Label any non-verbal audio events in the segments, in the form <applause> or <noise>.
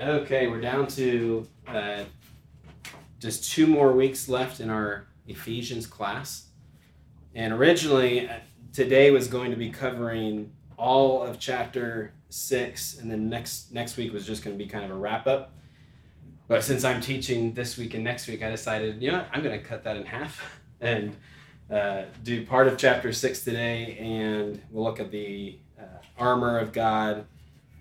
Okay, we're down to uh, just two more weeks left in our Ephesians class. And originally, uh, today was going to be covering all of chapter six, and then next next week was just going to be kind of a wrap up. But since I'm teaching this week and next week, I decided, you know what, I'm going to cut that in half <laughs> and uh, do part of chapter six today, and we'll look at the uh, armor of God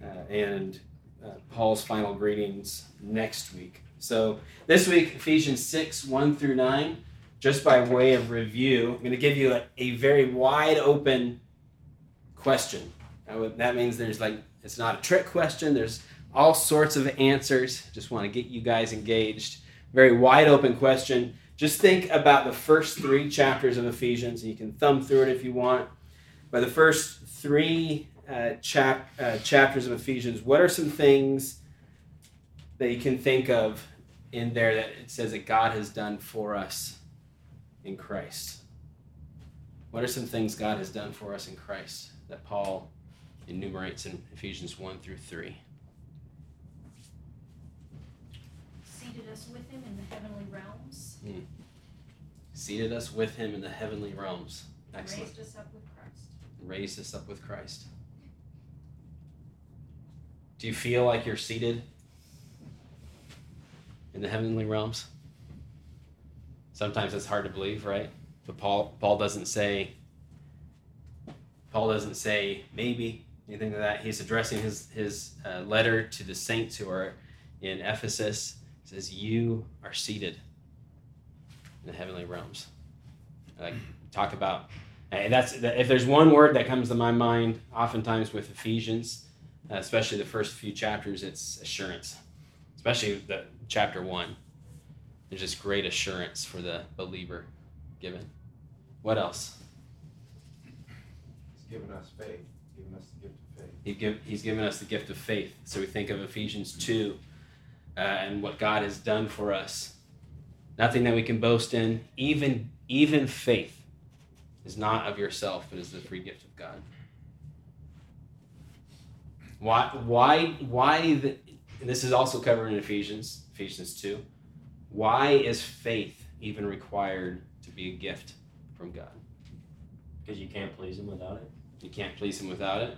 uh, and uh, Paul's final greetings next week. So this week, Ephesians 6 1 through 9, just by way of review, I'm going to give you a, a very wide open question. That means there's like, it's not a trick question, there's all sorts of answers. Just want to get you guys engaged. Very wide open question. Just think about the first three chapters of Ephesians. You can thumb through it if you want. By the first three uh, chap, uh, chapters of Ephesians, what are some things that you can think of in there that it says that God has done for us in Christ? What are some things God has done for us in Christ that Paul enumerates in Ephesians 1 through 3? Seated us with him in the heavenly realms. Hmm. Seated us with him in the heavenly realms. Excellent. Raised us up with Christ. Raised us up with Christ. Do you feel like you're seated in the heavenly realms? Sometimes it's hard to believe, right? But Paul Paul doesn't say Paul doesn't say maybe anything like that. He's addressing his his uh, letter to the saints who are in Ephesus. He says, "You are seated in the heavenly realms." Like talk about, and that's if there's one word that comes to my mind, oftentimes with Ephesians especially the first few chapters, it's assurance, especially the chapter one. There's just great assurance for the believer given. What else? He's given us faith. Given us the gift of faith. He give, he's given us the gift of faith. So we think of Ephesians 2 uh, and what God has done for us. Nothing that we can boast in. Even, even faith is not of yourself, but is the free gift of God. Why, why, why, the, this is also covered in Ephesians, Ephesians 2. Why is faith even required to be a gift from God? Because you can't please Him without it. You can't please Him without it.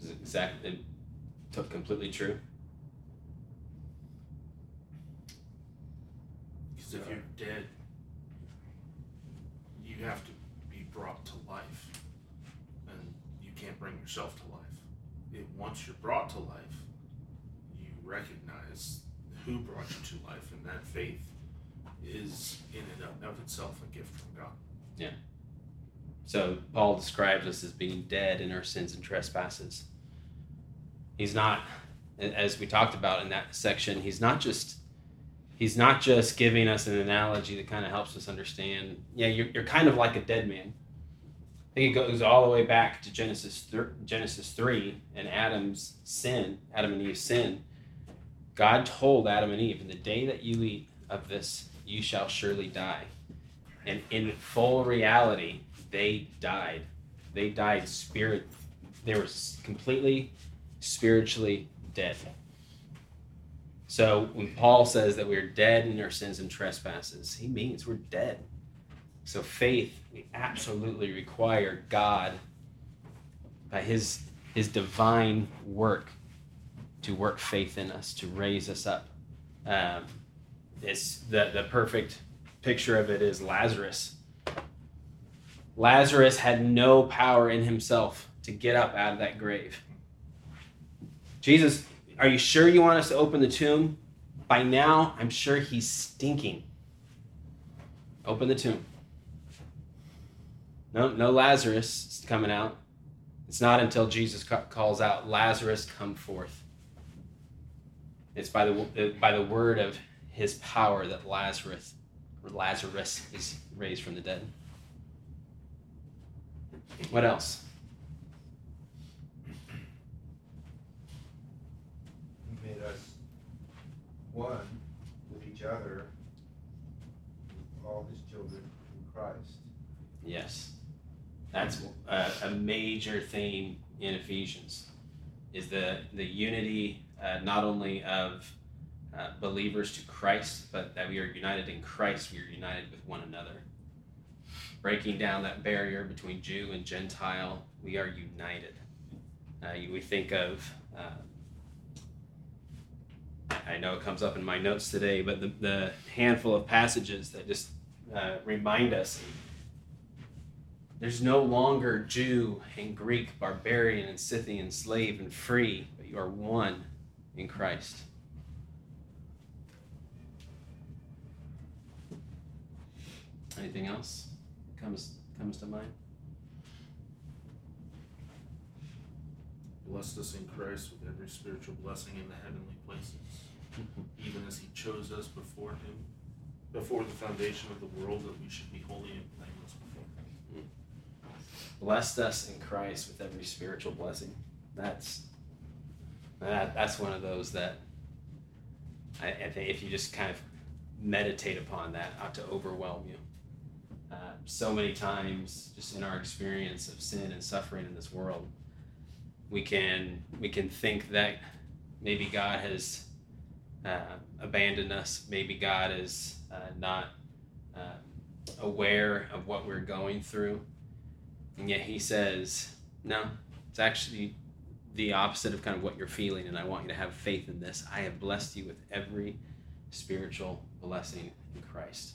Is it exactly completely true? Because if you're dead, you have to brought to life, and you can't bring yourself to life. It, once you're brought to life, you recognize who brought you to life, and that faith is in and of itself a gift from God. Yeah. So Paul describes us as being dead in our sins and trespasses. He's not, as we talked about in that section, he's not just he's not just giving us an analogy that kind of helps us understand. Yeah, you're, you're kind of like a dead man think it goes all the way back to Genesis Genesis three and Adam's sin, Adam and Eve's sin. God told Adam and Eve, "In the day that you eat of this, you shall surely die." And in full reality, they died. They died spirit. They were completely spiritually dead. So when Paul says that we're dead in our sins and trespasses, he means we're dead. So faith, we absolutely require God by his his divine work to work faith in us, to raise us up. Um, it's the, the perfect picture of it is Lazarus. Lazarus had no power in himself to get up out of that grave. Jesus, are you sure you want us to open the tomb? By now, I'm sure he's stinking. Open the tomb. No, no Lazarus coming out. It's not until Jesus calls out, Lazarus, come forth. It's by the, by the word of his power that Lazarus, Lazarus is raised from the dead. What else? He made us one with each other, with all his children in Christ. Yes. That's a, a major theme in Ephesians, is the the unity uh, not only of uh, believers to Christ, but that we are united in Christ. We are united with one another, breaking down that barrier between Jew and Gentile. We are united. Uh, we think of. Uh, I know it comes up in my notes today, but the, the handful of passages that just uh, remind us there's no longer Jew and Greek, barbarian and Scythian, slave and free, but you are one in Christ. Anything else comes comes to mind? Blessed us in Christ with every spiritual blessing in the heavenly places, <laughs> even as He chose us before Him, before the foundation of the world, that we should be holy and blameless. Blessed us in Christ with every spiritual blessing. That's that, that's one of those that I, I think if you just kind of meditate upon that, ought to overwhelm you. Uh, so many times, just in our experience of sin and suffering in this world, we can we can think that maybe God has uh, abandoned us. Maybe God is uh, not uh, aware of what we're going through, and yet He says, "No, it's actually the opposite of kind of what you're feeling, and I want you to have faith in this. I have blessed you with every spiritual blessing in Christ.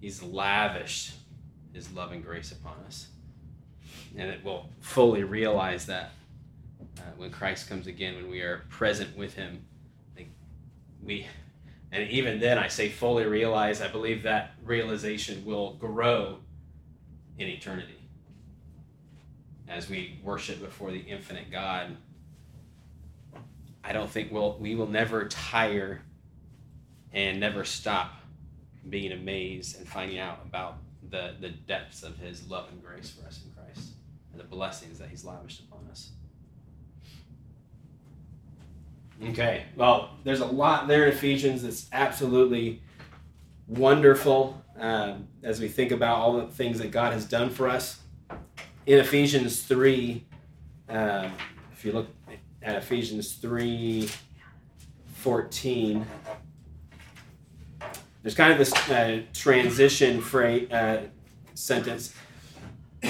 He's lavished His love and grace upon us." and it will fully realize that uh, when Christ comes again, when we are present with Him, like we, and even then, I say fully realize. I believe that realization will grow in eternity as we worship before the infinite God. I don't think we'll we will never tire and never stop being amazed and finding out about the, the depths of his love and grace for us in Christ and the blessings that he's lavished upon us. Okay, well, there's a lot there in Ephesians that's absolutely wonderful um, as we think about all the things that God has done for us. In Ephesians 3, um, if you look at Ephesians 3 14, there's kind of this uh, transition phrase, uh, sentence. <coughs>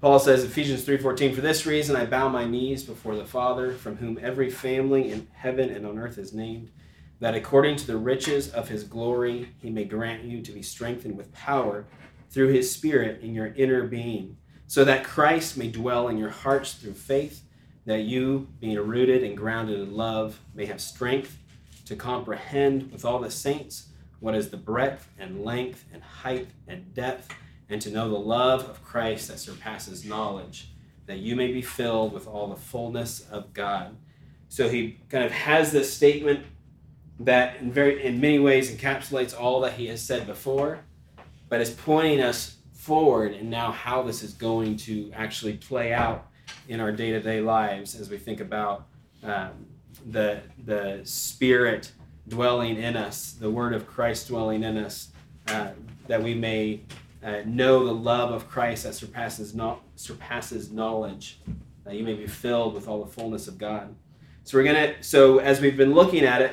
Paul says Ephesians 3:14 for this reason I bow my knees before the Father from whom every family in heaven and on earth is named that according to the riches of his glory he may grant you to be strengthened with power through his spirit in your inner being so that Christ may dwell in your hearts through faith that you being rooted and grounded in love may have strength to comprehend with all the saints what is the breadth and length and height and depth and to know the love of Christ that surpasses knowledge, that you may be filled with all the fullness of God. So he kind of has this statement that in very in many ways encapsulates all that he has said before, but it's pointing us forward and now how this is going to actually play out in our day-to-day lives as we think about um, the the Spirit dwelling in us, the Word of Christ dwelling in us, uh, that we may uh, know the love of Christ that surpasses no, surpasses knowledge, that you may be filled with all the fullness of God. So we're gonna. So as we've been looking at it,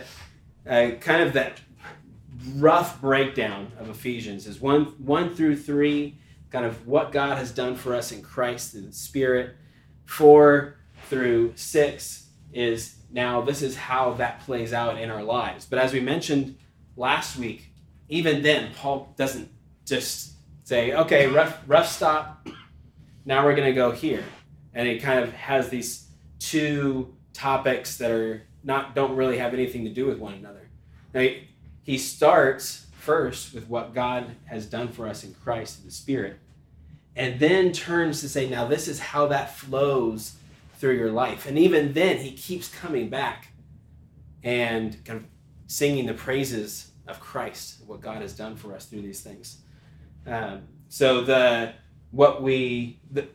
uh, kind of that rough breakdown of Ephesians is one one through three, kind of what God has done for us in Christ through the Spirit. Four through six is now this is how that plays out in our lives. But as we mentioned last week, even then Paul doesn't just say, okay, rough, rough stop. Now we're going to go here. And it kind of has these two topics that are not don't really have anything to do with one another. Now he starts first with what God has done for us in Christ in the Spirit, and then turns to say, now this is how that flows through your life. And even then, he keeps coming back and kind of singing the praises of Christ, what God has done for us through these things. Um, so the what we the,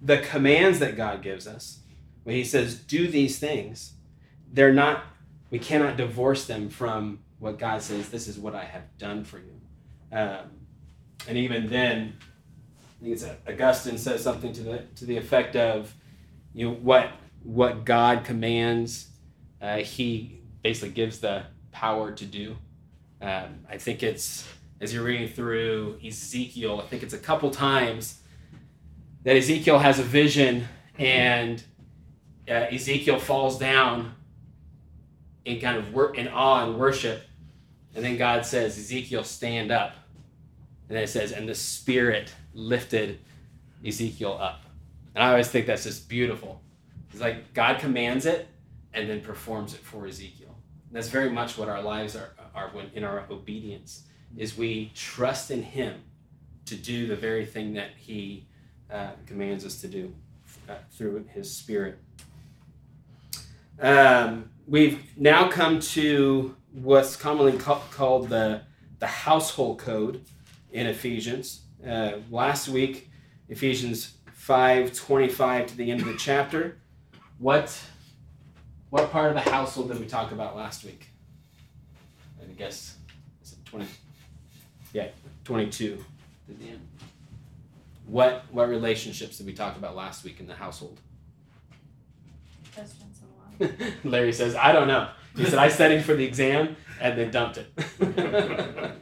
the commands that God gives us, when He says do these things, they're not. We cannot divorce them from what God says. This is what I have done for you. Um, and even then, I think it's Augustine says something to the to the effect of, you know, what what God commands, uh, He basically gives the power to do. Um, I think it's as you're reading through Ezekiel, I think it's a couple times that Ezekiel has a vision and uh, Ezekiel falls down in kind of wor- in awe and worship, and then God says, Ezekiel, stand up, and then it says, and the Spirit lifted Ezekiel up, and I always think that's just beautiful. It's like God commands it and then performs it for Ezekiel. And that's very much what our lives are, are when, in our obedience is we trust in Him to do the very thing that He uh, commands us to do uh, through His Spirit. Um, we've now come to what's commonly ca- called the the household code in Ephesians. Uh, last week, Ephesians five twenty five to the end of the chapter. What what part of the household did we talk about last week? I guess is it twenty? Yeah, twenty two to the end. What what relationships did we talk about last week in the household? Husbands and wives. Larry says, I don't know. He said, I studied for the exam and then dumped it. <laughs>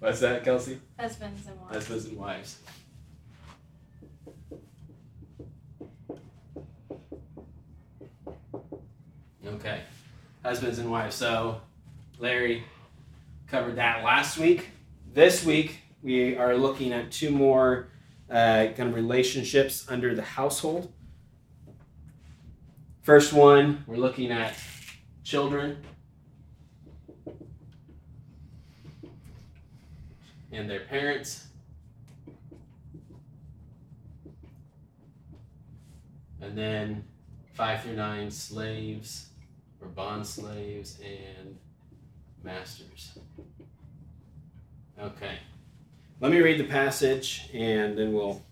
What's that, Kelsey? Husbands and wives. Husbands and wives. Okay. Husbands and wives. So, Larry covered that last week. This week, we are looking at two more uh, kind of relationships under the household. First one, we're looking at children and their parents. And then five through nine, slaves or bond slaves and masters. Okay. Let me read the passage and then we'll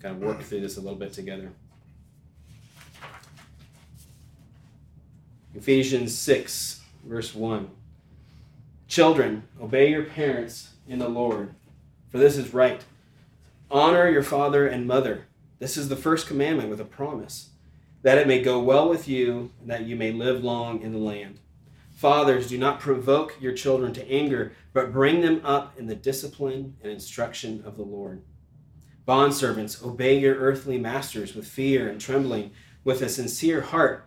kind of work through this a little bit together. Ephesians 6, verse 1. Children, obey your parents in the Lord, for this is right. Honor your father and mother. This is the first commandment with a promise, that it may go well with you, and that you may live long in the land. Fathers, do not provoke your children to anger, but bring them up in the discipline and instruction of the Lord. Bondservants, obey your earthly masters with fear and trembling, with a sincere heart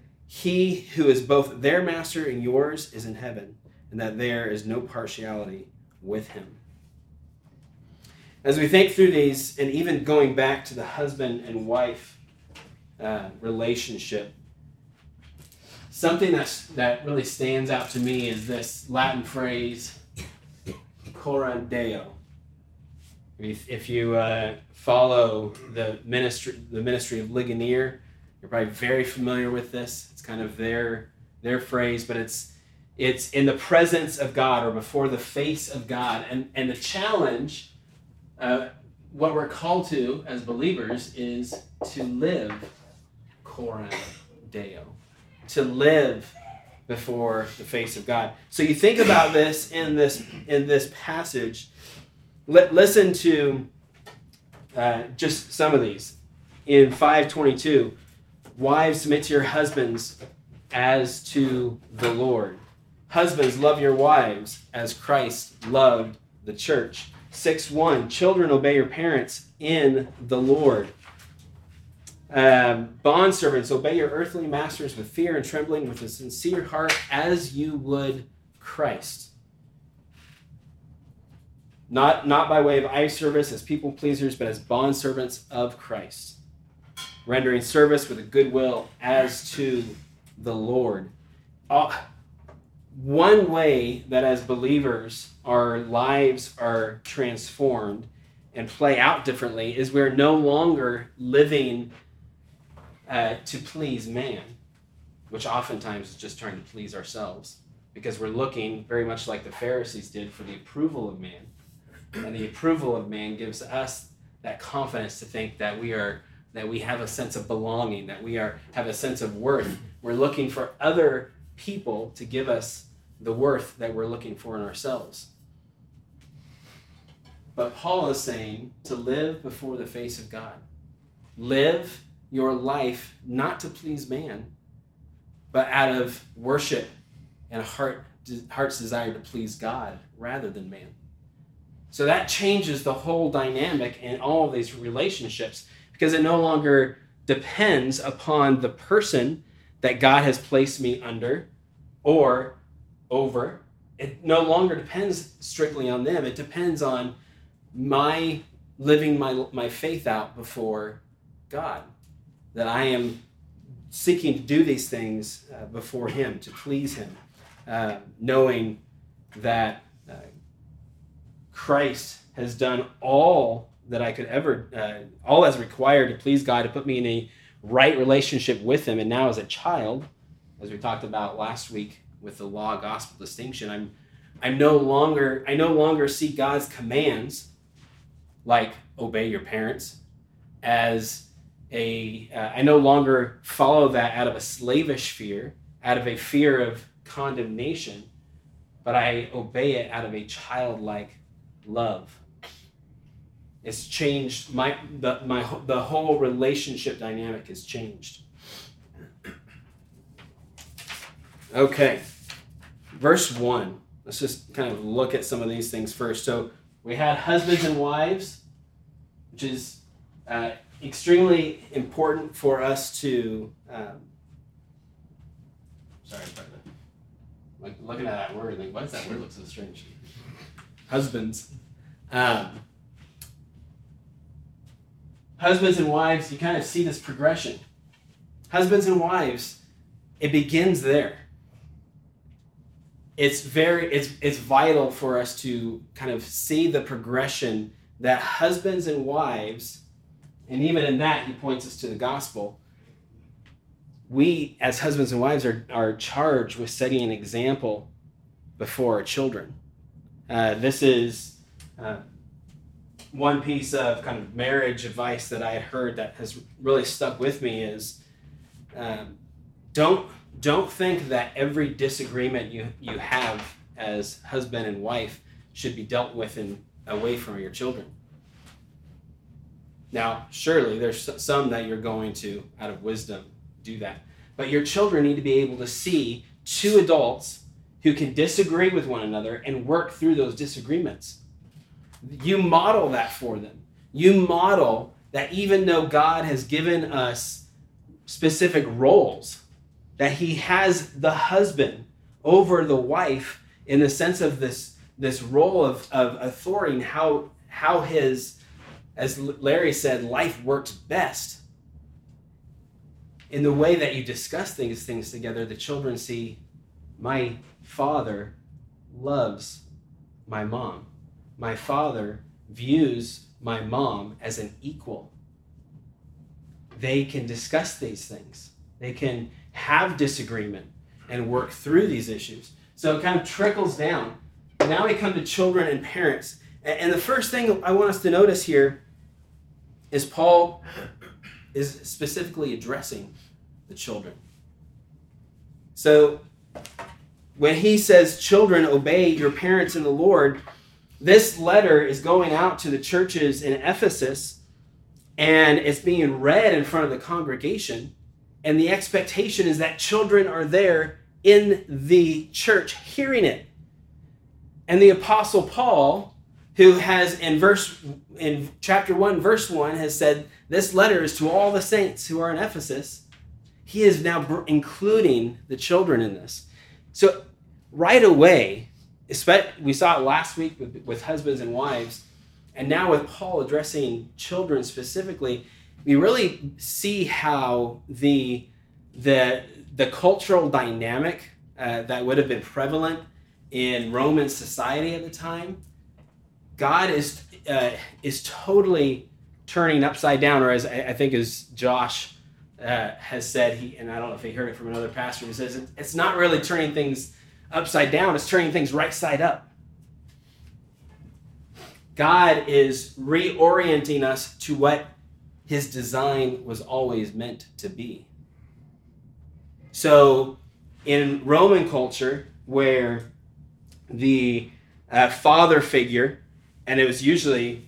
he who is both their master and yours is in heaven, and that there is no partiality with him. As we think through these, and even going back to the husband and wife uh, relationship, something that's, that really stands out to me is this Latin phrase, coram deo. If, if you uh, follow the ministry, the ministry of Ligonier, you're probably very familiar with this. It's kind of their their phrase, but it's it's in the presence of God or before the face of God. And and the challenge, uh, what we're called to as believers is to live coram deo, to live before the face of God. So you think about this in this in this passage. Let, listen to uh, just some of these in 522 Wives, submit to your husbands as to the Lord. Husbands, love your wives as Christ loved the church. 6 1. Children, obey your parents in the Lord. Um, Bondservants, obey your earthly masters with fear and trembling, with a sincere heart, as you would Christ. Not, not by way of eye service as people pleasers, but as bondservants of Christ rendering service with a good will as to the Lord. Uh, one way that as believers our lives are transformed and play out differently is we're no longer living uh, to please man, which oftentimes is just trying to please ourselves, because we're looking very much like the Pharisees did for the approval of man. And the approval of man gives us that confidence to think that we are that we have a sense of belonging, that we are have a sense of worth. We're looking for other people to give us the worth that we're looking for in ourselves. But Paul is saying to live before the face of God. Live your life not to please man, but out of worship and a heart, heart's desire to please God rather than man. So that changes the whole dynamic in all these relationships because it no longer depends upon the person that God has placed me under or over. It no longer depends strictly on them. It depends on my living my, my faith out before God. That I am seeking to do these things uh, before Him, to please Him, uh, knowing that uh, Christ has done all that I could ever, uh, all as required to please God, to put me in a right relationship with Him. And now, as a child, as we talked about last week with the law gospel distinction, I'm, I'm no longer, I no longer see God's commands, like obey your parents, as a. Uh, I no longer follow that out of a slavish fear, out of a fear of condemnation, but I obey it out of a childlike love. It's changed my the my the whole relationship dynamic has changed. Okay. Verse 1. Let's just kind of look at some of these things first. So we had husbands and wives, which is uh, extremely important for us to. Um, sorry, like looking at that word, like, why does that word look so strange? Husbands. Um, husbands and wives, you kind of see this progression. Husbands and wives, it begins there. It's very it's it's vital for us to kind of see the progression that husbands and wives, and even in that he points us to the gospel. We as husbands and wives are, are charged with setting an example before our children. Uh, this is uh, one piece of kind of marriage advice that I had heard that has really stuck with me is um, don't don't think that every disagreement you you have as husband and wife should be dealt with in away from your children. Now, surely there's some that you're going to, out of wisdom, do that. But your children need to be able to see two adults who can disagree with one another and work through those disagreements. You model that for them. You model that even though God has given us specific roles, that He has the husband over the wife in the sense of this, this role of, of authority and how, how his, as Larry said, life works best. In the way that you discuss things, things together, the children see my father loves my mom my father views my mom as an equal. They can discuss these things, they can have disagreement and work through these issues. So it kind of trickles down. Now we come to children and parents. And the first thing I want us to notice here is Paul is specifically addressing the children. So when he says, Children, obey your parents in the Lord, this letter is going out to the churches in Ephesus and it's being read in front of the congregation. And the expectation is that children are there in the church hearing it. And the apostle Paul, who has in verse in chapter 1 verse 1 has said this letter is to all the saints who are in Ephesus. He is now including the children in this. So right away, we saw it last week with, with husbands and wives, and now with Paul addressing children specifically, we really see how the the the cultural dynamic uh, that would have been prevalent in Roman society at the time, God is uh, is totally turning upside down, or as I, think as Josh uh, has said he, and I don't know if he heard it from another pastor. He says it's not really turning things upside down; it's turning things right side up. God is reorienting us to what His design was always meant to be. So, in Roman culture, where the uh, father figure, and it was usually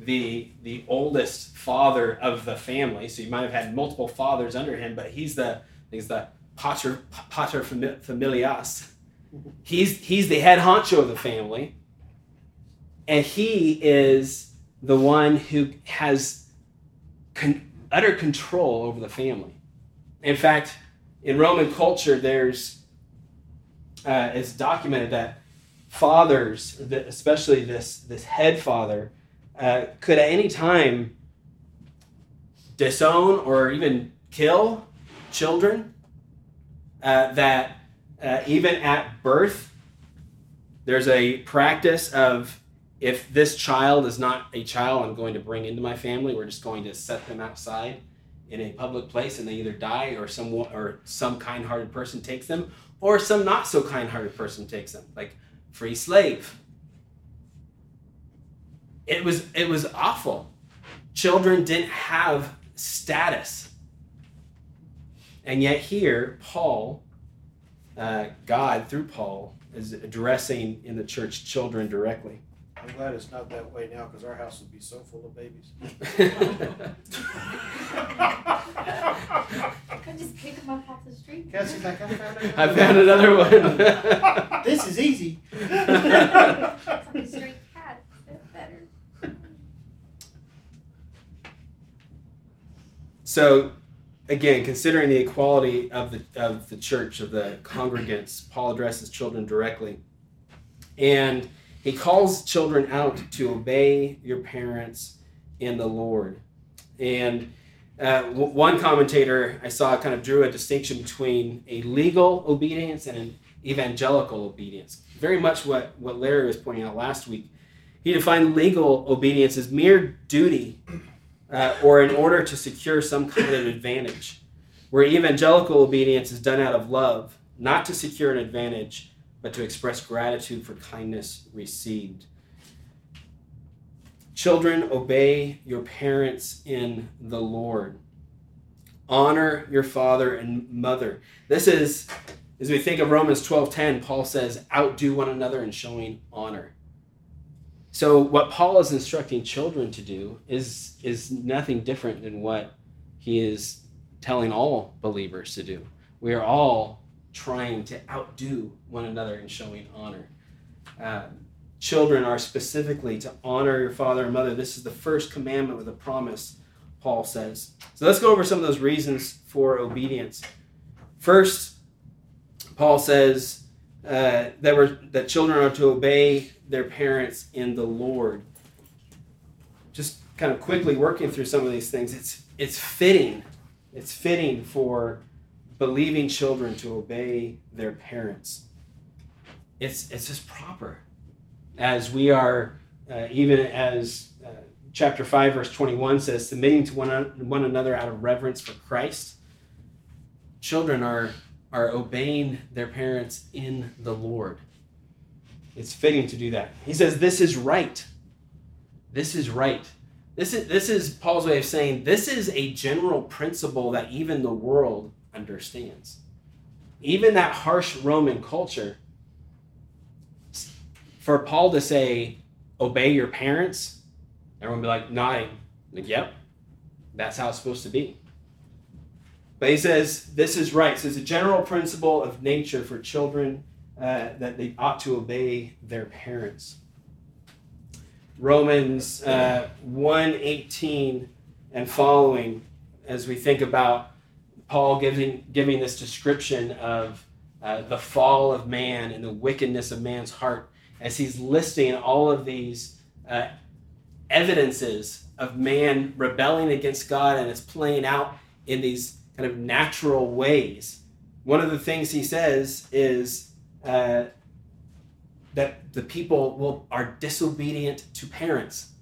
the the oldest father of the family. So you might have had multiple fathers under him, but he's the he's the pater pater familias. He's he's the head honcho of the family, and he is the one who has con- utter control over the family. In fact, in Roman culture, there's uh, it's documented that fathers, especially this this head father, uh, could at any time disown or even kill children. Uh, that uh, even at birth, there's a practice of if this child is not a child I'm going to bring into my family, we're just going to set them outside in a public place and they either die or some or some kind-hearted person takes them or some not so kind-hearted person takes them like free slave. It was it was awful. Children didn't have status. And yet here paul uh, god through paul is addressing in the church children directly I'm glad it's not that way now because our house would be so full of babies. <laughs> Could just pick them up off the street. Cassie's like, I found another I found another one. <laughs> This is easy. It's like cat. Better. So, again, considering the equality of the of the church of the congregants, Paul addresses children directly, and he calls children out to obey your parents in the Lord. And uh, w- one commentator I saw kind of drew a distinction between a legal obedience and an evangelical obedience. Very much what, what Larry was pointing out last week. He defined legal obedience as mere duty uh, or in order to secure some kind of advantage, where evangelical obedience is done out of love, not to secure an advantage, but to express gratitude for kindness received. Children, obey your parents in the Lord. Honor your father and mother. This is, as we think of Romans 12:10, Paul says, outdo one another in showing honor. So what Paul is instructing children to do is, is nothing different than what he is telling all believers to do. We are all trying to outdo one another in showing honor. Um, children are specifically to honor your father and mother. This is the first commandment with a promise, Paul says. So let's go over some of those reasons for obedience. First, Paul says uh, that, we're, that children are to obey their parents in the Lord. Just kind of quickly working through some of these things, it's, it's fitting. It's fitting for believing children to obey their parents. It's, it's just proper. As we are, uh, even as uh, chapter 5, verse 21 says, submitting to one, one another out of reverence for Christ, children are, are obeying their parents in the Lord. It's fitting to do that. He says, This is right. This is right. This is, this is Paul's way of saying this is a general principle that even the world understands. Even that harsh Roman culture, for Paul to say, obey your parents, everyone would be like, nodding. Like, yep, that's how it's supposed to be. But he says, this is right. So it's a general principle of nature for children uh, that they ought to obey their parents. Romans uh, 118 and following, as we think about Paul giving, giving this description of uh, the fall of man and the wickedness of man's heart, as he's listing all of these uh, evidences of man rebelling against God and it's playing out in these kind of natural ways. One of the things he says is uh, that the people will, are disobedient to parents.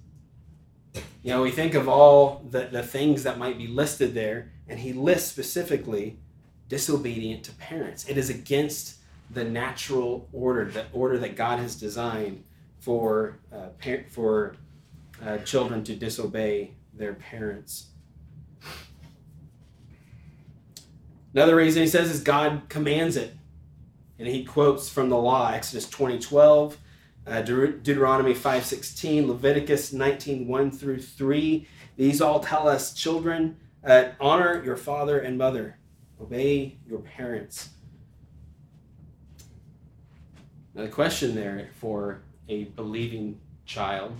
You know, we think of all the, the things that might be listed there and he lists specifically disobedient to parents. It is against the natural order, the order that God has designed for uh, par- for uh, children to disobey their parents. Another reason he says is God commands it. And he quotes from the law, Exodus 20, 12, uh, Deut- Deuteronomy 5, 16, Leviticus 19, 1 through 3. These all tell us, children, uh, honor your father and mother, obey your parents. Now, the question there for a believing child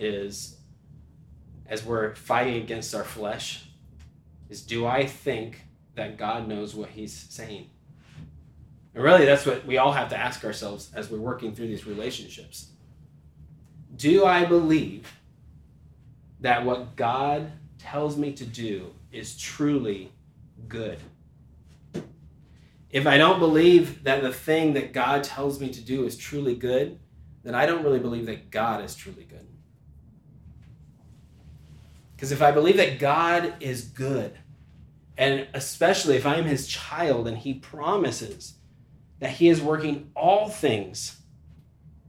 is as we're fighting against our flesh, is do I think that God knows what He's saying? And really, that's what we all have to ask ourselves as we're working through these relationships. Do I believe that what God tells me to do is truly good? If I don't believe that the thing that God tells me to do is truly good, then I don't really believe that God is truly good. Because if I believe that God is good, and especially if I'm his child and he promises that he is working all things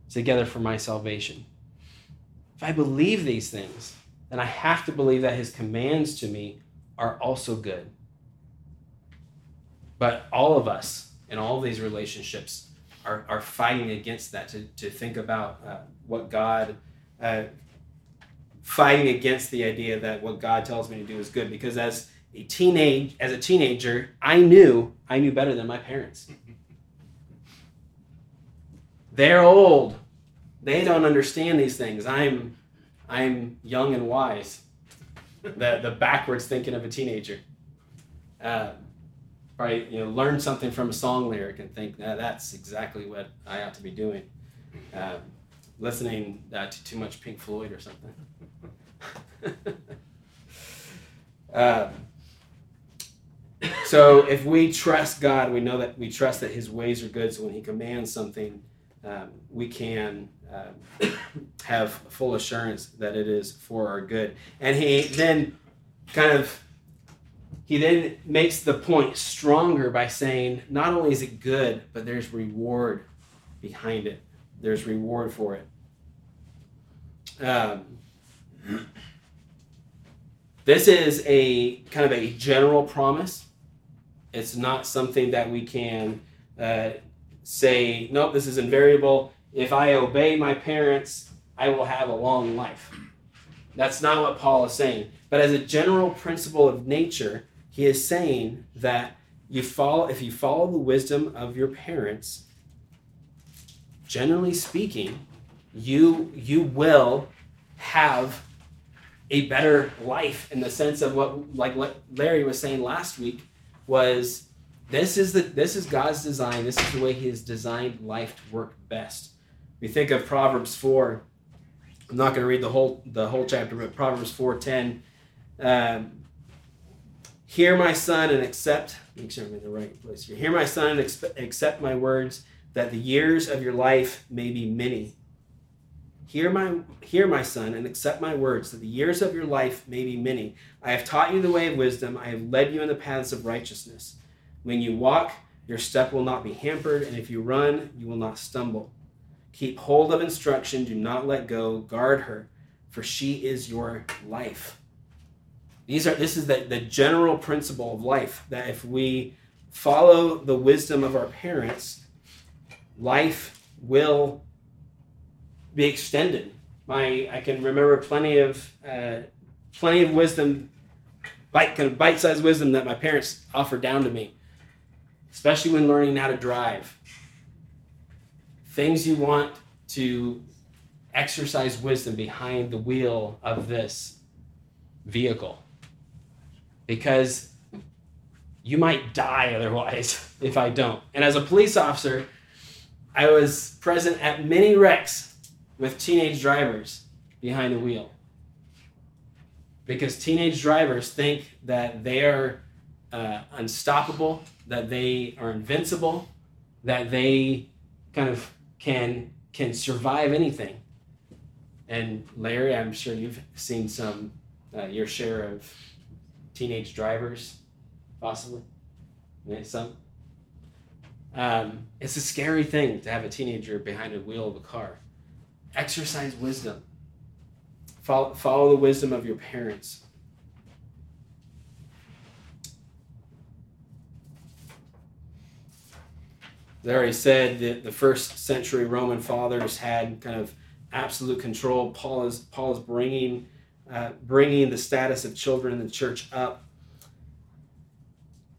together for my salvation, if I believe these things, then I have to believe that his commands to me are also good. But all of us in all of these relationships are, are fighting against that to, to think about uh, what God, uh, fighting against the idea that what God tells me to do is good. Because as a teenage, as a teenager, I knew I knew better than my parents. They're old. They don't understand these things. I'm I'm young and wise. The the backwards thinking of a teenager. Uh, right, you know, learn something from a song lyric and think that that's exactly what I ought to be doing. Um, listening uh, to too much Pink Floyd or something. um, <laughs> so if we trust God, we know that we trust that His ways are good. So when He commands something, um, we can um, have full assurance that it is for our good. And He then kind of he then makes the point stronger by saying not only is it good, but there's reward behind it. There's reward for it. Um, this is a kind of a general promise. It's not something that we can uh, say, nope, this is invariable. If I obey my parents, I will have a long life. That's not what Paul is saying. But as a general principle of nature, he is saying that you follow if you follow the wisdom of your parents, generally speaking, you you will have a better life in the sense of what like what Larry was saying last week was this is the this is God's design. This is the way He has designed life to work best. We think of Proverbs four. I'm not going to read the whole the whole chapter, but Proverbs four ten. Um, Hear my son and accept. Make sure I'm in the right place here. Hear my son and accept my words, that the years of your life may be many. Hear my hear my son and accept my words, that the years of your life may be many. I have taught you the way of wisdom. I have led you in the paths of righteousness. When you walk, your step will not be hampered, and if you run, you will not stumble. Keep hold of instruction. Do not let go. Guard her, for she is your life. These are this is the, the general principle of life that if we follow the wisdom of our parents, life will be extended. My I can remember plenty of uh, plenty of wisdom, bite kind of bite-sized wisdom that my parents offered down to me, especially when learning how to drive. Things you want to exercise wisdom behind the wheel of this vehicle because you might die otherwise <laughs> if I don't. And as a police officer, I was present at many wrecks with teenage drivers behind the wheel. Because teenage drivers think that they are uh, unstoppable, that they are invincible, that they kind of can can survive anything. And Larry, I'm sure you've seen some uh, your share of teenage drivers possibly. Some. Um, it's a scary thing to have a teenager behind the wheel of a car. Exercise wisdom. Follow, follow the wisdom of your parents. As I already said that the first century Roman fathers had kind of absolute control. Paul is Paul is bringing uh, bringing the status of children in the church up.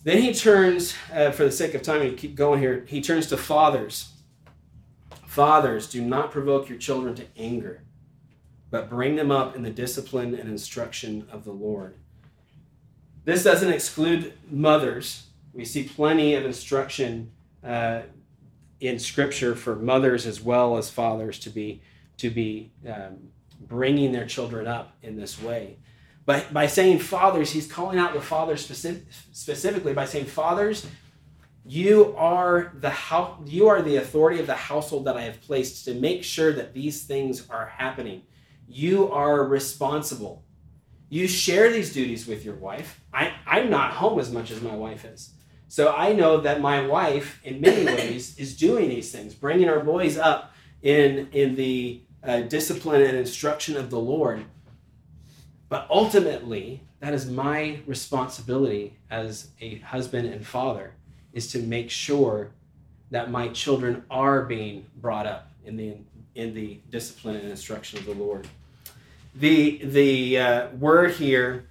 Then he turns, uh, for the sake of time, to keep going here. He turns to fathers. Fathers, do not provoke your children to anger, but bring them up in the discipline and instruction of the Lord. This doesn't exclude mothers. We see plenty of instruction uh, in Scripture for mothers as well as fathers to be to be um, bringing their children up in this way. But by saying fathers, he's calling out the fathers specific, specifically by saying, Fathers, you are the house, you are the authority of the household that I have placed to make sure that these things are happening. You are responsible. You share these duties with your wife. I, I'm not home as much as my wife is. So I know that my wife, in many <coughs> ways, is doing these things, bringing our boys up in, in the uh, discipline and instruction of the Lord. But ultimately, that is my responsibility as a husband and father is to make sure that my children are being brought up in the in the discipline and instruction of the Lord. The the uh, word here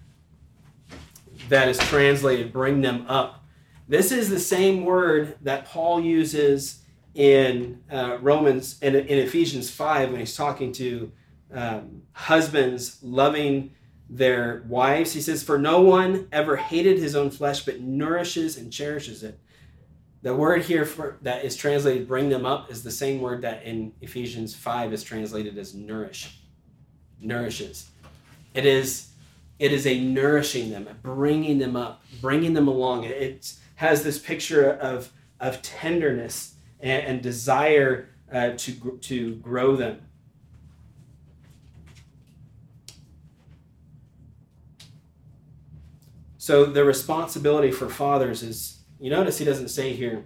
that is translated "bring them up." This is the same word that Paul uses in uh, Romans in, in Ephesians five when he's talking to um, husbands loving their wives. He says, For no one ever hated his own flesh, but nourishes and cherishes it. The word here for, that is translated bring them up is the same word that in Ephesians 5 is translated as nourish. Nourishes. It is it is a nourishing them, bringing them up, bringing them along. It, has this picture of, of tenderness and, and desire uh, to, to grow them. So the responsibility for fathers is, you notice he doesn't say here,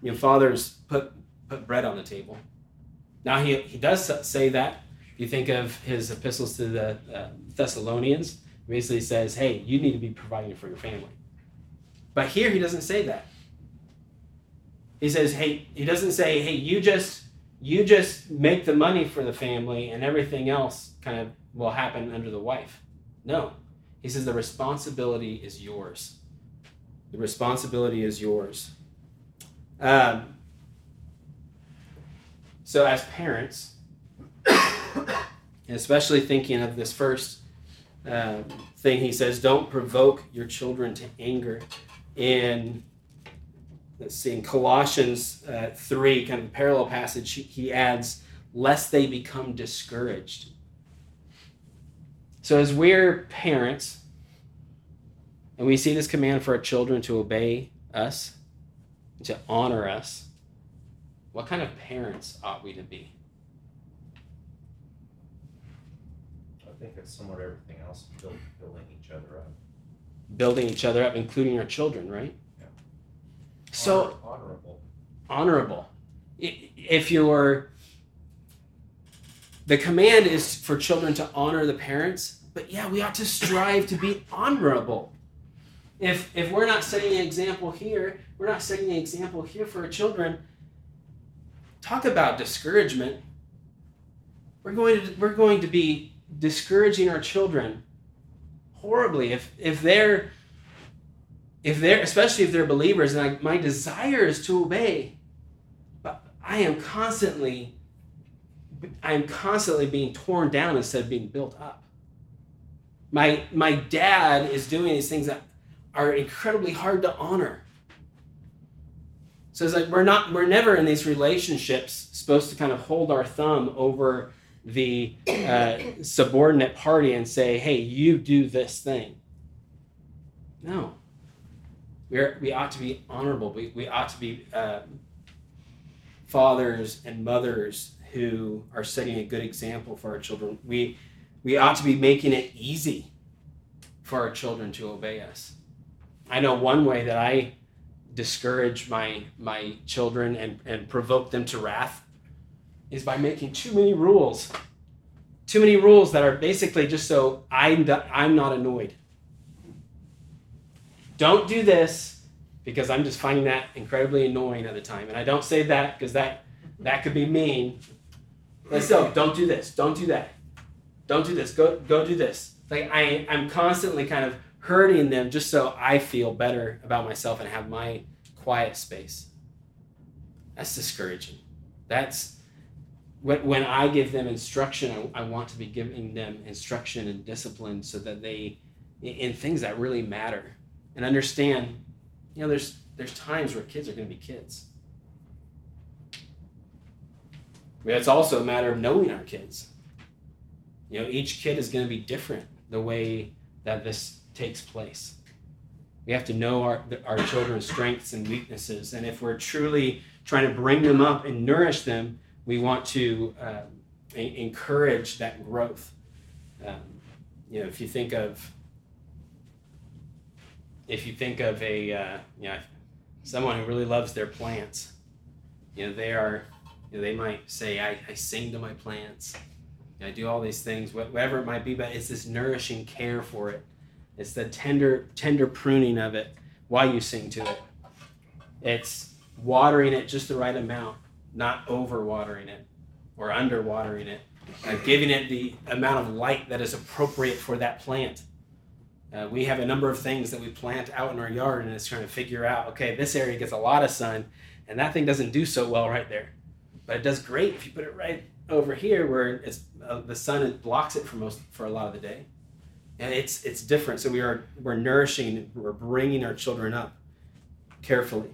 your fathers put put bread on the table. Now he, he does say that. You think of his epistles to the uh, Thessalonians, basically says, hey, you need to be providing for your family. But here he doesn't say that. He says, hey, he doesn't say, hey, you just you just make the money for the family and everything else kind of will happen under the wife. No, he says the responsibility is yours. The responsibility is yours. Um, so, as parents, <coughs> especially thinking of this first uh, thing, he says, don't provoke your children to anger. In let's see, in Colossians uh, 3, kind of parallel passage, he adds, lest they become discouraged. So, as we're parents, and we see this command for our children to obey us, to honor us, what kind of parents ought we to be? I think it's similar to everything else, build, building each other up. Building each other up, including our children, right? Yeah. So, Honor- Honorable. honorable. If you're, the command is for children to honor the parents, but yeah, we ought to strive to be honorable. If if we're not setting an example here, we're not setting an example here for our children. Talk about discouragement. We're going to we're going to be discouraging our children horribly if if they're if they're especially if they're believers and I, my desire is to obey but i am constantly i am constantly being torn down instead of being built up my my dad is doing these things that are incredibly hard to honor so it's like we're not we're never in these relationships supposed to kind of hold our thumb over the uh, subordinate party and say hey you do this thing no we're, we ought to be honorable. We, we ought to be uh, fathers and mothers who are setting a good example for our children. We, we ought to be making it easy for our children to obey us. I know one way that I discourage my my children and, and provoke them to wrath is by making too many rules. Too many rules that are basically just so I'm, I'm not annoyed. Don't do this because I'm just finding that incredibly annoying at the time. And I don't say that because that that could be mean. But still, don't do this. Don't do that. Don't do this. Go go do this. Like I I'm constantly kind of hurting them just so I feel better about myself and have my quiet space. That's discouraging. That's when, when I give them instruction, I, I want to be giving them instruction and discipline so that they, in things that really matter, and understand, you know, there's there's times where kids are going to be kids. It's also a matter of knowing our kids. You know, each kid is going to be different the way that this takes place. We have to know our, our children's strengths and weaknesses. And if we're truly trying to bring them up and nourish them, we want to um, encourage that growth. Um, you know, if you think of if you think of a uh, you know someone who really loves their plants, you know they are you know, they might say I, I sing to my plants, I do all these things, whatever it might be, but it's this nourishing care for it. It's the tender tender pruning of it while you sing to it. It's watering it just the right amount, not over watering it or under watering it, uh, giving it the amount of light that is appropriate for that plant. Uh, we have a number of things that we plant out in our yard, and it's trying to figure out okay, this area gets a lot of sun, and that thing doesn't do so well right there. But it does great if you put it right over here where it's uh, the sun blocks it for most for a lot of the day and it's it's different. So we are we're nourishing we're bringing our children up carefully.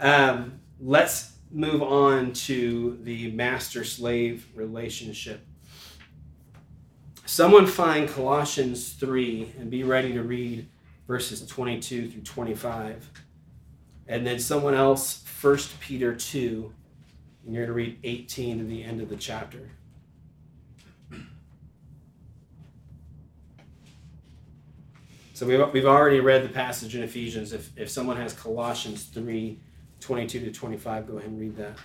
Um, let's move on to the master slave relationship. Someone find colossians 3 and be ready to read verses 22 through 25 and then someone else 1 peter 2 and you're going to read 18 to the end of the chapter So we've, we've already read the passage in Ephesians. If, if someone has Colossians 3 22 to 25, go ahead and read that.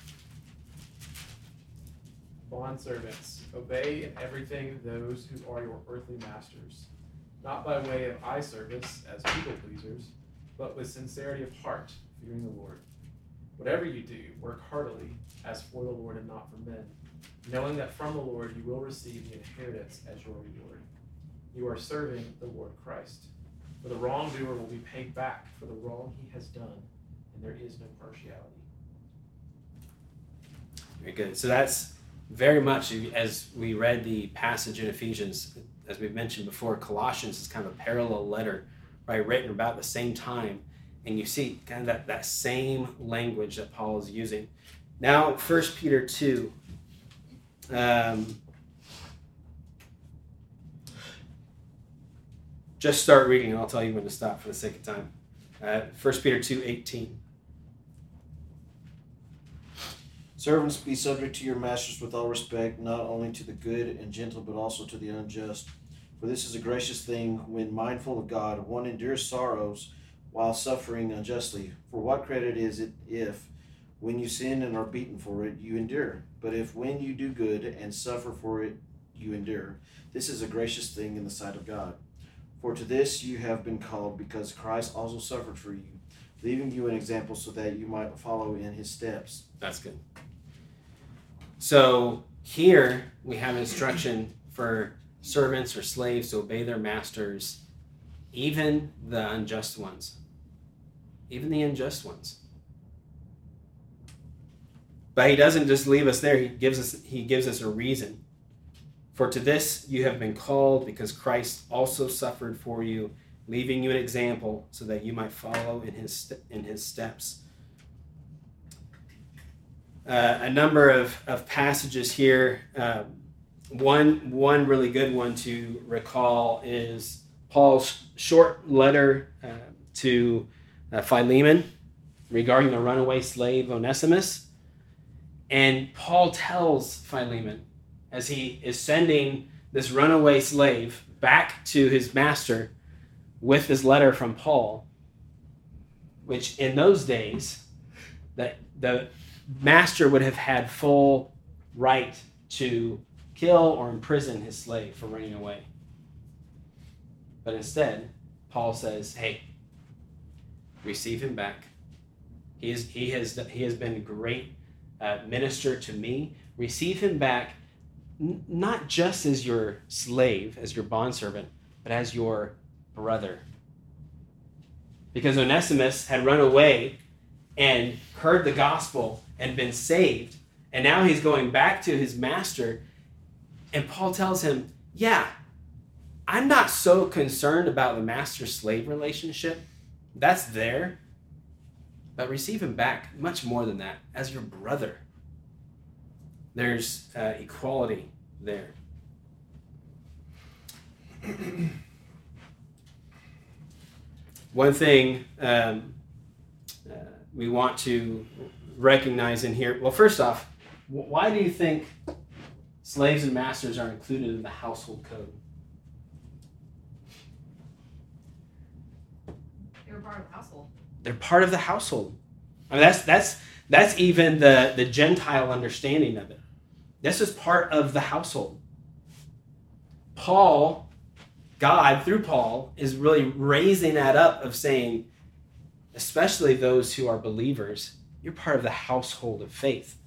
Bond servants, obey in everything those who are your earthly masters, not by way of eye service as people pleasers, but with sincerity of heart, fearing the Lord. Whatever you do, work heartily, as for the Lord and not for men, knowing that from the Lord you will receive the inheritance as your reward. You are serving the Lord Christ. For the wrongdoer will be paid back for the wrong he has done, and there is no partiality. Very good. So that's very much as we read the passage in Ephesians, as we've mentioned before, Colossians is kind of a parallel letter, right, written about the same time. And you see kind of that, that same language that Paul is using. Now, First Peter 2. Um, Just start reading and I'll tell you when to stop for the sake of time. Uh, 1 Peter 2 18. Servants, be subject to your masters with all respect, not only to the good and gentle, but also to the unjust. For this is a gracious thing when mindful of God, one endures sorrows while suffering unjustly. For what credit is it if, when you sin and are beaten for it, you endure? But if when you do good and suffer for it, you endure, this is a gracious thing in the sight of God. For to this you have been called, because Christ also suffered for you, leaving you an example so that you might follow in his steps. That's good. So here we have instruction for servants or slaves to obey their masters, even the unjust ones. Even the unjust ones. But he doesn't just leave us there. He gives us he gives us a reason. For to this you have been called, because Christ also suffered for you, leaving you an example so that you might follow in his, in his steps. Uh, a number of, of passages here. Uh, one, one really good one to recall is Paul's short letter uh, to uh, Philemon regarding the runaway slave Onesimus. And Paul tells Philemon, as he is sending this runaway slave back to his master with this letter from Paul, which in those days, that the master would have had full right to kill or imprison his slave for running away. But instead, Paul says, "Hey, receive him back. He is he has he has been great uh, minister to me. Receive him back, n- not just as your slave, as your bondservant, but as your brother." Because Onesimus had run away and heard the gospel and been saved, and now he's going back to his master. And Paul tells him, Yeah, I'm not so concerned about the master slave relationship. That's there. But receive him back much more than that as your brother. There's uh, equality there. <clears throat> One thing um, uh, we want to recognize in here well, first off, wh- why do you think slaves and masters are included in the household code? They were part of the household. they're part of the household. I mean, that's that's that's even the the Gentile understanding of it. This is part of the household. Paul, God through Paul, is really raising that up of saying, especially those who are believers, you're part of the household of faith.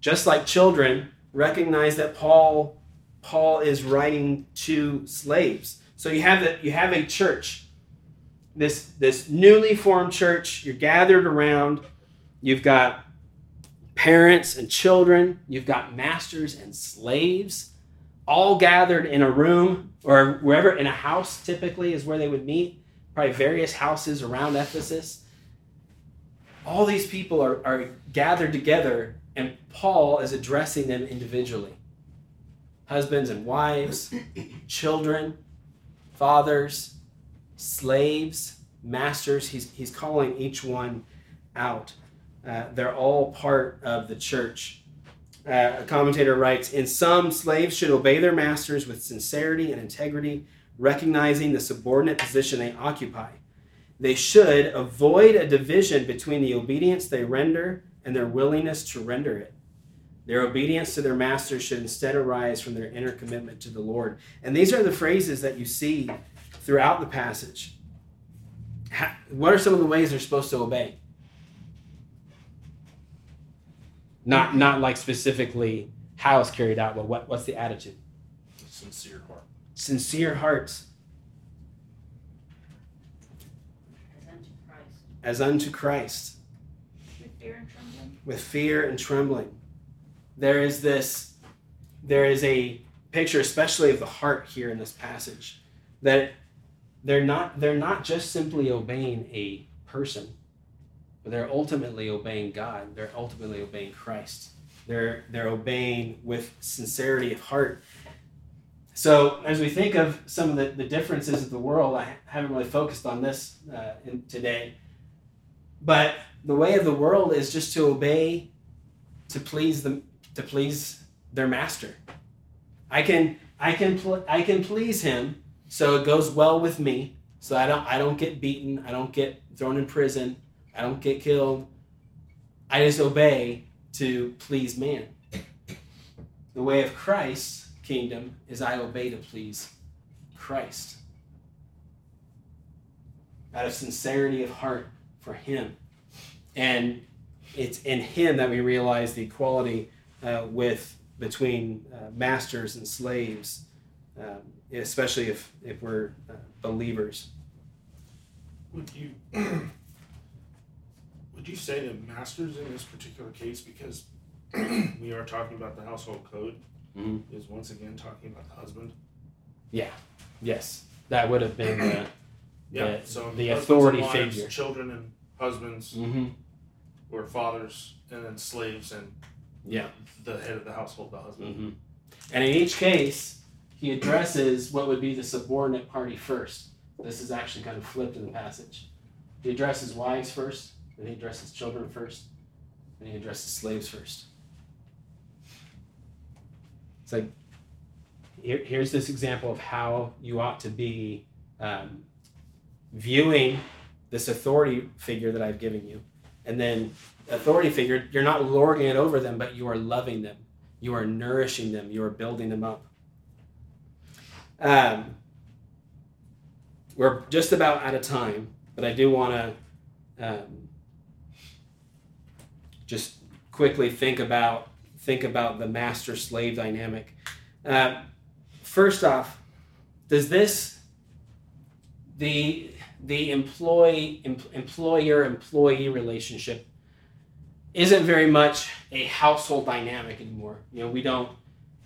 Just like children recognize that Paul Paul is writing to slaves. So you have that you have a church this this newly formed church you're gathered around you've got parents and children you've got masters and slaves all gathered in a room or wherever in a house typically is where they would meet probably various houses around ephesus all these people are, are gathered together and paul is addressing them individually husbands and wives <coughs> children fathers slaves, masters. He's, he's calling each one out. Uh, they're all part of the church. Uh, a commentator writes In some, slaves should obey their masters with sincerity and integrity, recognizing the subordinate position they occupy. They should avoid a division between the obedience they render and their willingness to render it. Their obedience to their masters should instead arise from their inner commitment to the Lord. And these are the phrases that you see throughout the passage. Ha- What are some of the ways they're supposed to obey? Not not like specifically how it's carried out, but what, what's the attitude? Sincere heart. Sincere hearts As unto Christ. as unto Christ, With fear and trembling. with fear and trembling. There is this, there is a picture, especially of the heart here in this passage, that they're not they're not just simply obeying a person, but they're ultimately obeying God. They're ultimately obeying Christ. They're they're obeying with sincerity of heart. So as we think of some of the, the differences of the world, I haven't really focused on this uh, in, today, but the way of the world is just to obey, to please them, to please their master. I can I can pl- I can please him so it goes well with me so I don't I don't get beaten I don't get thrown in prison I don't get killed. I just obey to please man. The way of Christ's kingdom is I obey to please Christ. Out of sincerity of heart for him. And it's in him that we realize the equality uh, with between uh, masters and slaves um, especially if, if we're uh, believers. Would you would you say that masters in this particular case, because <clears throat> we are talking about the household code, Mhm. is once again talking about the husband? Yeah. Yes, that would have been the. <clears throat> Yeah. The- so the authority wives, figure. children and husbands, mm-hmm. or fathers, and then slaves and Yeah. the head of the household, the husband. Mm-hmm. And in each case, he addresses what would be the subordinate party first. This is actually kind of flipped in the passage. He addresses wives first, then he addresses children first, then he addresses slaves first. It's like here, here's this example of how you ought to be um, viewing this authority figure that I've given you. And then authority figure, you're not lording it over them, but you are loving them. You are nourishing them. You are building them up. Um, we're just about out of time, but I do want to um, just quickly think about think about the master slave dynamic. Uh, first off, does this the the employee em, employer employee relationship isn't very much a household dynamic anymore. You know, we don't.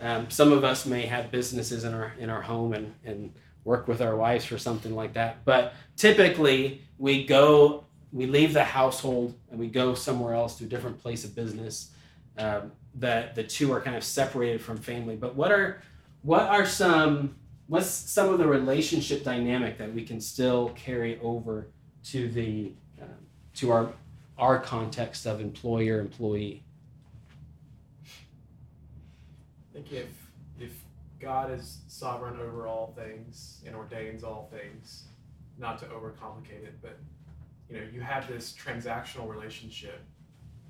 Um, some of us may have businesses in our in our home and and work with our wives for something like that. But typically, we go, we leave the household and we go somewhere else to a different place of business. Um, that the two are kind of separated from family. But what are what are some what's some of the relationship dynamic that we can still carry over to the uh, to our our context of employer employee? I think if if God is sovereign over all things and ordains all things, not to overcomplicate it, but you know, you have this transactional relationship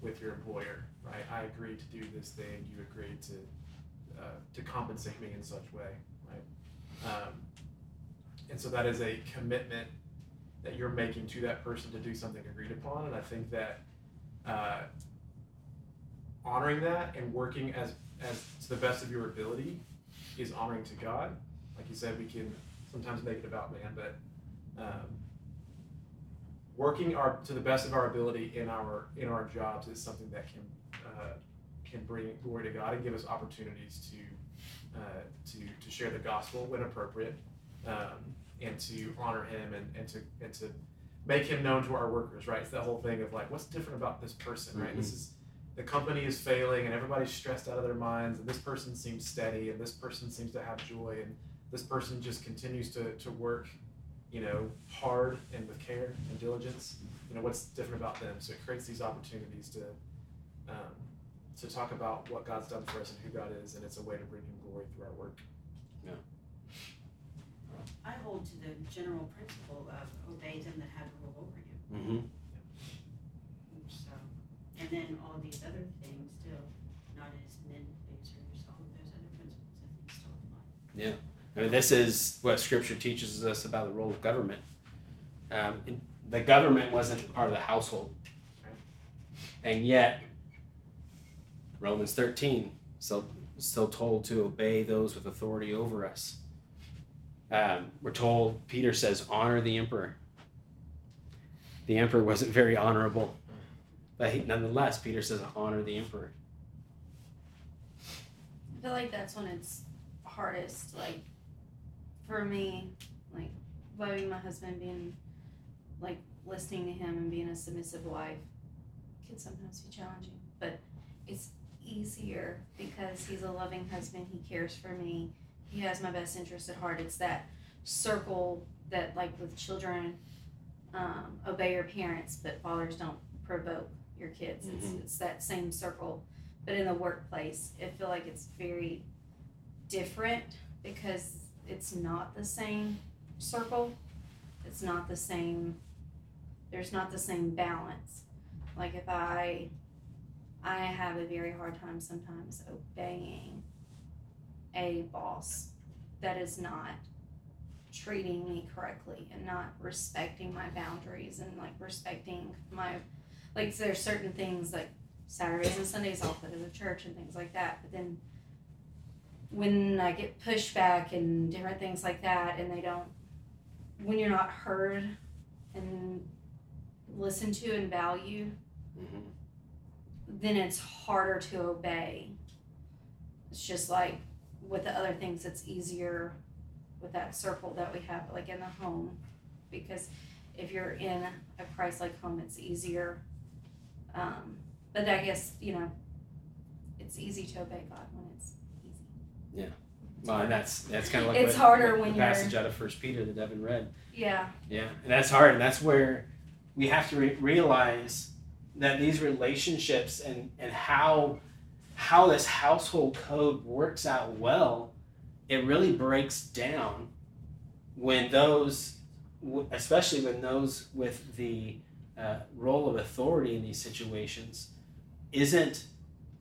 with your employer, right? I agree to do this thing, you agree to uh, to compensate me in such way, right? Um, and so that is a commitment that you're making to that person to do something agreed upon, and I think that uh, honoring that and working as as to the best of your ability is honoring to God. Like you said, we can sometimes make it about man, but um, working our to the best of our ability in our in our jobs is something that can uh, can bring glory to God and give us opportunities to uh, to to share the gospel when appropriate, um, and to honor Him and, and to and to make Him known to our workers. Right, it's that whole thing of like, what's different about this person? Right, this is the company is failing and everybody's stressed out of their minds and this person seems steady and this person seems to have joy and this person just continues to, to work you know hard and with care and diligence you know what's different about them so it creates these opportunities to um, to talk about what god's done for us and who god is and it's a way to bring him glory through our work Yeah. I hold to the general principle of obey them that have rule over you. Mm-hmm. So, and then all these other things still, not as men pleasers, all of those other principles I think still apply. I mean, this is what Scripture teaches us about the role of government. Um, the government wasn't part of the household, and yet Romans thirteen still still told to obey those with authority over us. Um, we're told Peter says honor the emperor. The emperor wasn't very honorable, but he, nonetheless, Peter says honor the emperor. I feel like that's when it's hardest. Like for me, like loving my husband, being like listening to him and being a submissive wife can sometimes be challenging. But it's easier because he's a loving husband. He cares for me. He has my best interest at heart. It's that circle that, like with children, um, obey your parents, but fathers don't provoke your kids. It's, Mhm. it's that same circle. But in the workplace, I feel like it's very different because it's not the same circle. It's not the same. There's not the same balance. Like if I, I have a very hard time sometimes obeying a boss that is not treating me correctly and not respecting my boundaries and like respecting my like there's certain things like Saturdays and Sundays I'll put in the church and things like that. But then when I get pushback and different things like that and they don't when you're not heard and listened to and valued, Mm-hmm. then it's harder to obey. It's just like with the other things, it's easier with that circle that we have, like in the home, because if you're in a Christ-like home, it's easier. Um, but I guess you know, it's easy to obey God when it's easy. Well, and that's that's kind of like It's what- harder what when the you're- passage out of First Peter that Devin read. Yeah, Yeah, and that's hard, and that's where we have to re- realize that these relationships and and how how this household code works out well, it really breaks down when those especially when those with the uh, role of authority in these situations isn't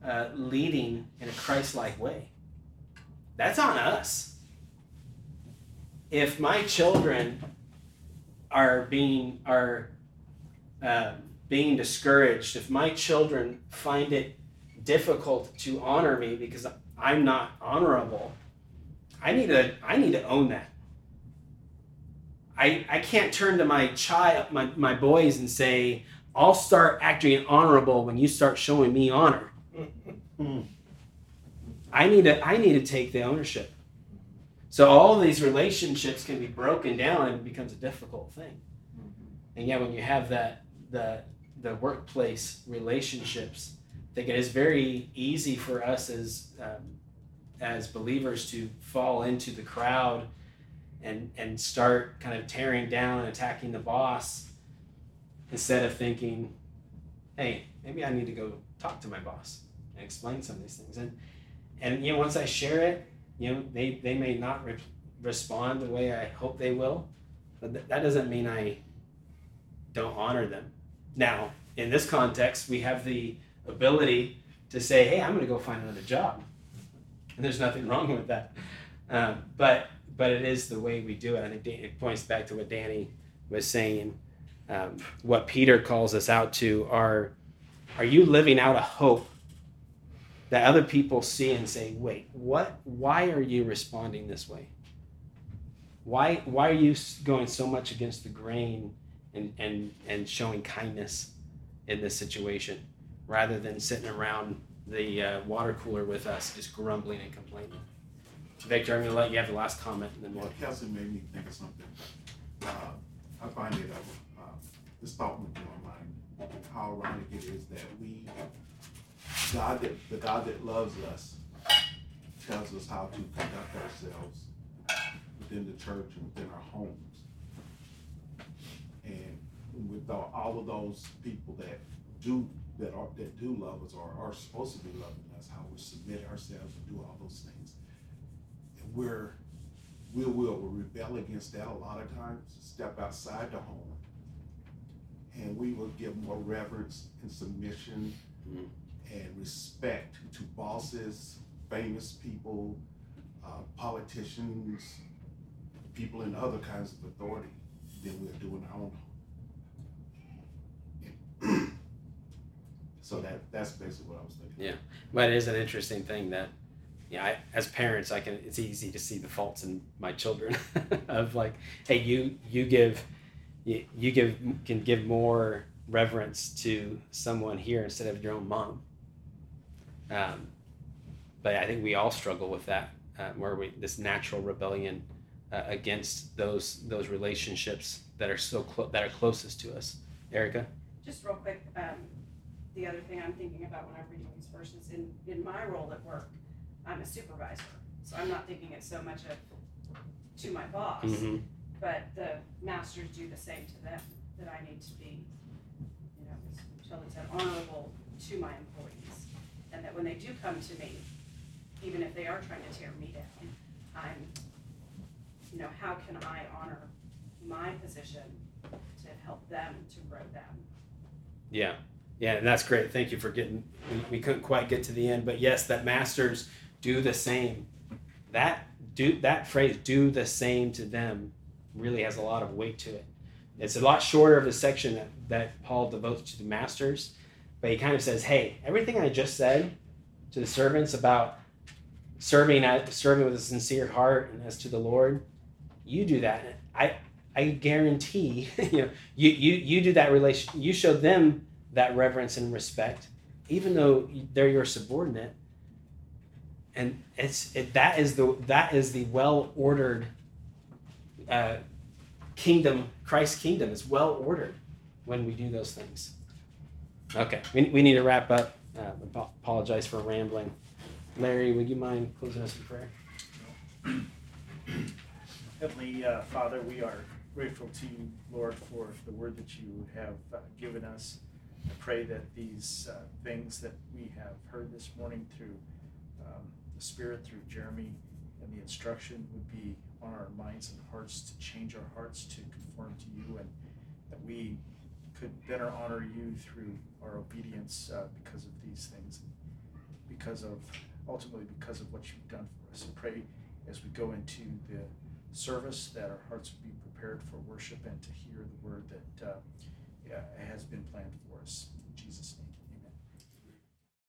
uh, leading in a Christ-like way. That's on us. If my children are being are uh, being discouraged, if my children find it difficult to honor me because I'm not honorable, I need to I need to own that. I I can't turn to my child my, my boys and say, I'll start acting honorable when you start showing me honor. <laughs> I need to I need to take the ownership. So all these relationships can be broken down and it becomes a difficult thing. And yet when you have that the the workplace relationships, I think it is very easy for us as um, as believers to fall into the crowd and and start kind of tearing down and attacking the boss instead of thinking, hey, maybe I need to go talk to my boss and explain some of these things. And and you know, once I share it, you know, they they may not re- respond the way I hope they will, but th- that doesn't mean I don't honor them. Now, in this context, we have the ability to say, hey, I'm going to go find another job. And there's nothing wrong with that. Um, but but it is the way we do it. Think it points back to what Danny was saying. Um, what Peter calls us out to are are you living out a hope that other people see and say, wait, what? Why are you responding this way? Why why are you going so much against the grain and and and showing kindness in this situation rather than sitting around the uh, water cooler with us just grumbling and complaining? Victor, I'm going to let you have the last comment and then we'll. Kelsey made me think of something. Uh, I find it, uh, uh, this thought went through my mind, how ironic it is that we, God that, the God that loves us tells us how to conduct ourselves within the church and within our homes. And with all, of those people that do, that are, that do love us or are supposed to be loving us, how we submit ourselves and do all those things. And we're, we will rebel against that a lot of times, step outside the home. And we will give more reverence and submission Mhm. And respect to bosses, famous people, uh, politicians, people in other kinds of authority than we're doing our own. So that, that's basically what I was thinking. Yeah, but it is an interesting thing that, yeah, I, as parents, I can. It's easy to see the faults in my children <laughs> of like, hey, you you give, you, you give can give more reverence to someone here instead of your own mom. Um, but I think we all struggle with that, uh, where we this natural rebellion uh, against those those relationships that are so clo- that are closest to us. Erica. Just real quick, um, the other thing I'm thinking about when I'm reading these verses, in, in my role at work, I'm a supervisor. So I'm not thinking it so much of to my boss, Mm-hmm. but the masters do the same to them, that I need to be, you know, as Sheldon said, honorable to my employees. That when they do come to me, even if they are trying to tear me down, I'm, you know, how can I honor my position to help them, to grow them? Yeah, yeah, and that's great. Thank you for getting. We, we couldn't quite get to the end, but yes, that masters do the same. That do that phrase "do the same to them" really has a lot of weight to it. It's a lot shorter of the section that, that Paul devotes to the masters, but he kind of says, "Hey, everything I just said to the servants about serving at serving with a sincere heart and as to the Lord, you do that. I I guarantee <laughs> you know you you you do that relation. You show them that reverence and respect, even though they're your subordinate. And it's it, that is the that is the well ordered uh, kingdom. Christ's kingdom is well ordered when we do those things. Okay, we, we need to wrap up. Uh, apologize for rambling. Larry, would you mind closing us in prayer? Heavenly uh, Father, we are grateful to you, Lord, for the word that you have uh, given us. I pray that these uh, things that we have heard this morning through um, the Spirit, through Jeremy, and the instruction would be on our minds and hearts to change our hearts to conform to you and that we could better honor you through our obedience uh, because of these things, because of ultimately because of what you've done for us. And pray as we go into the service that our hearts would be prepared for worship and to hear the word that uh, has been planned for us.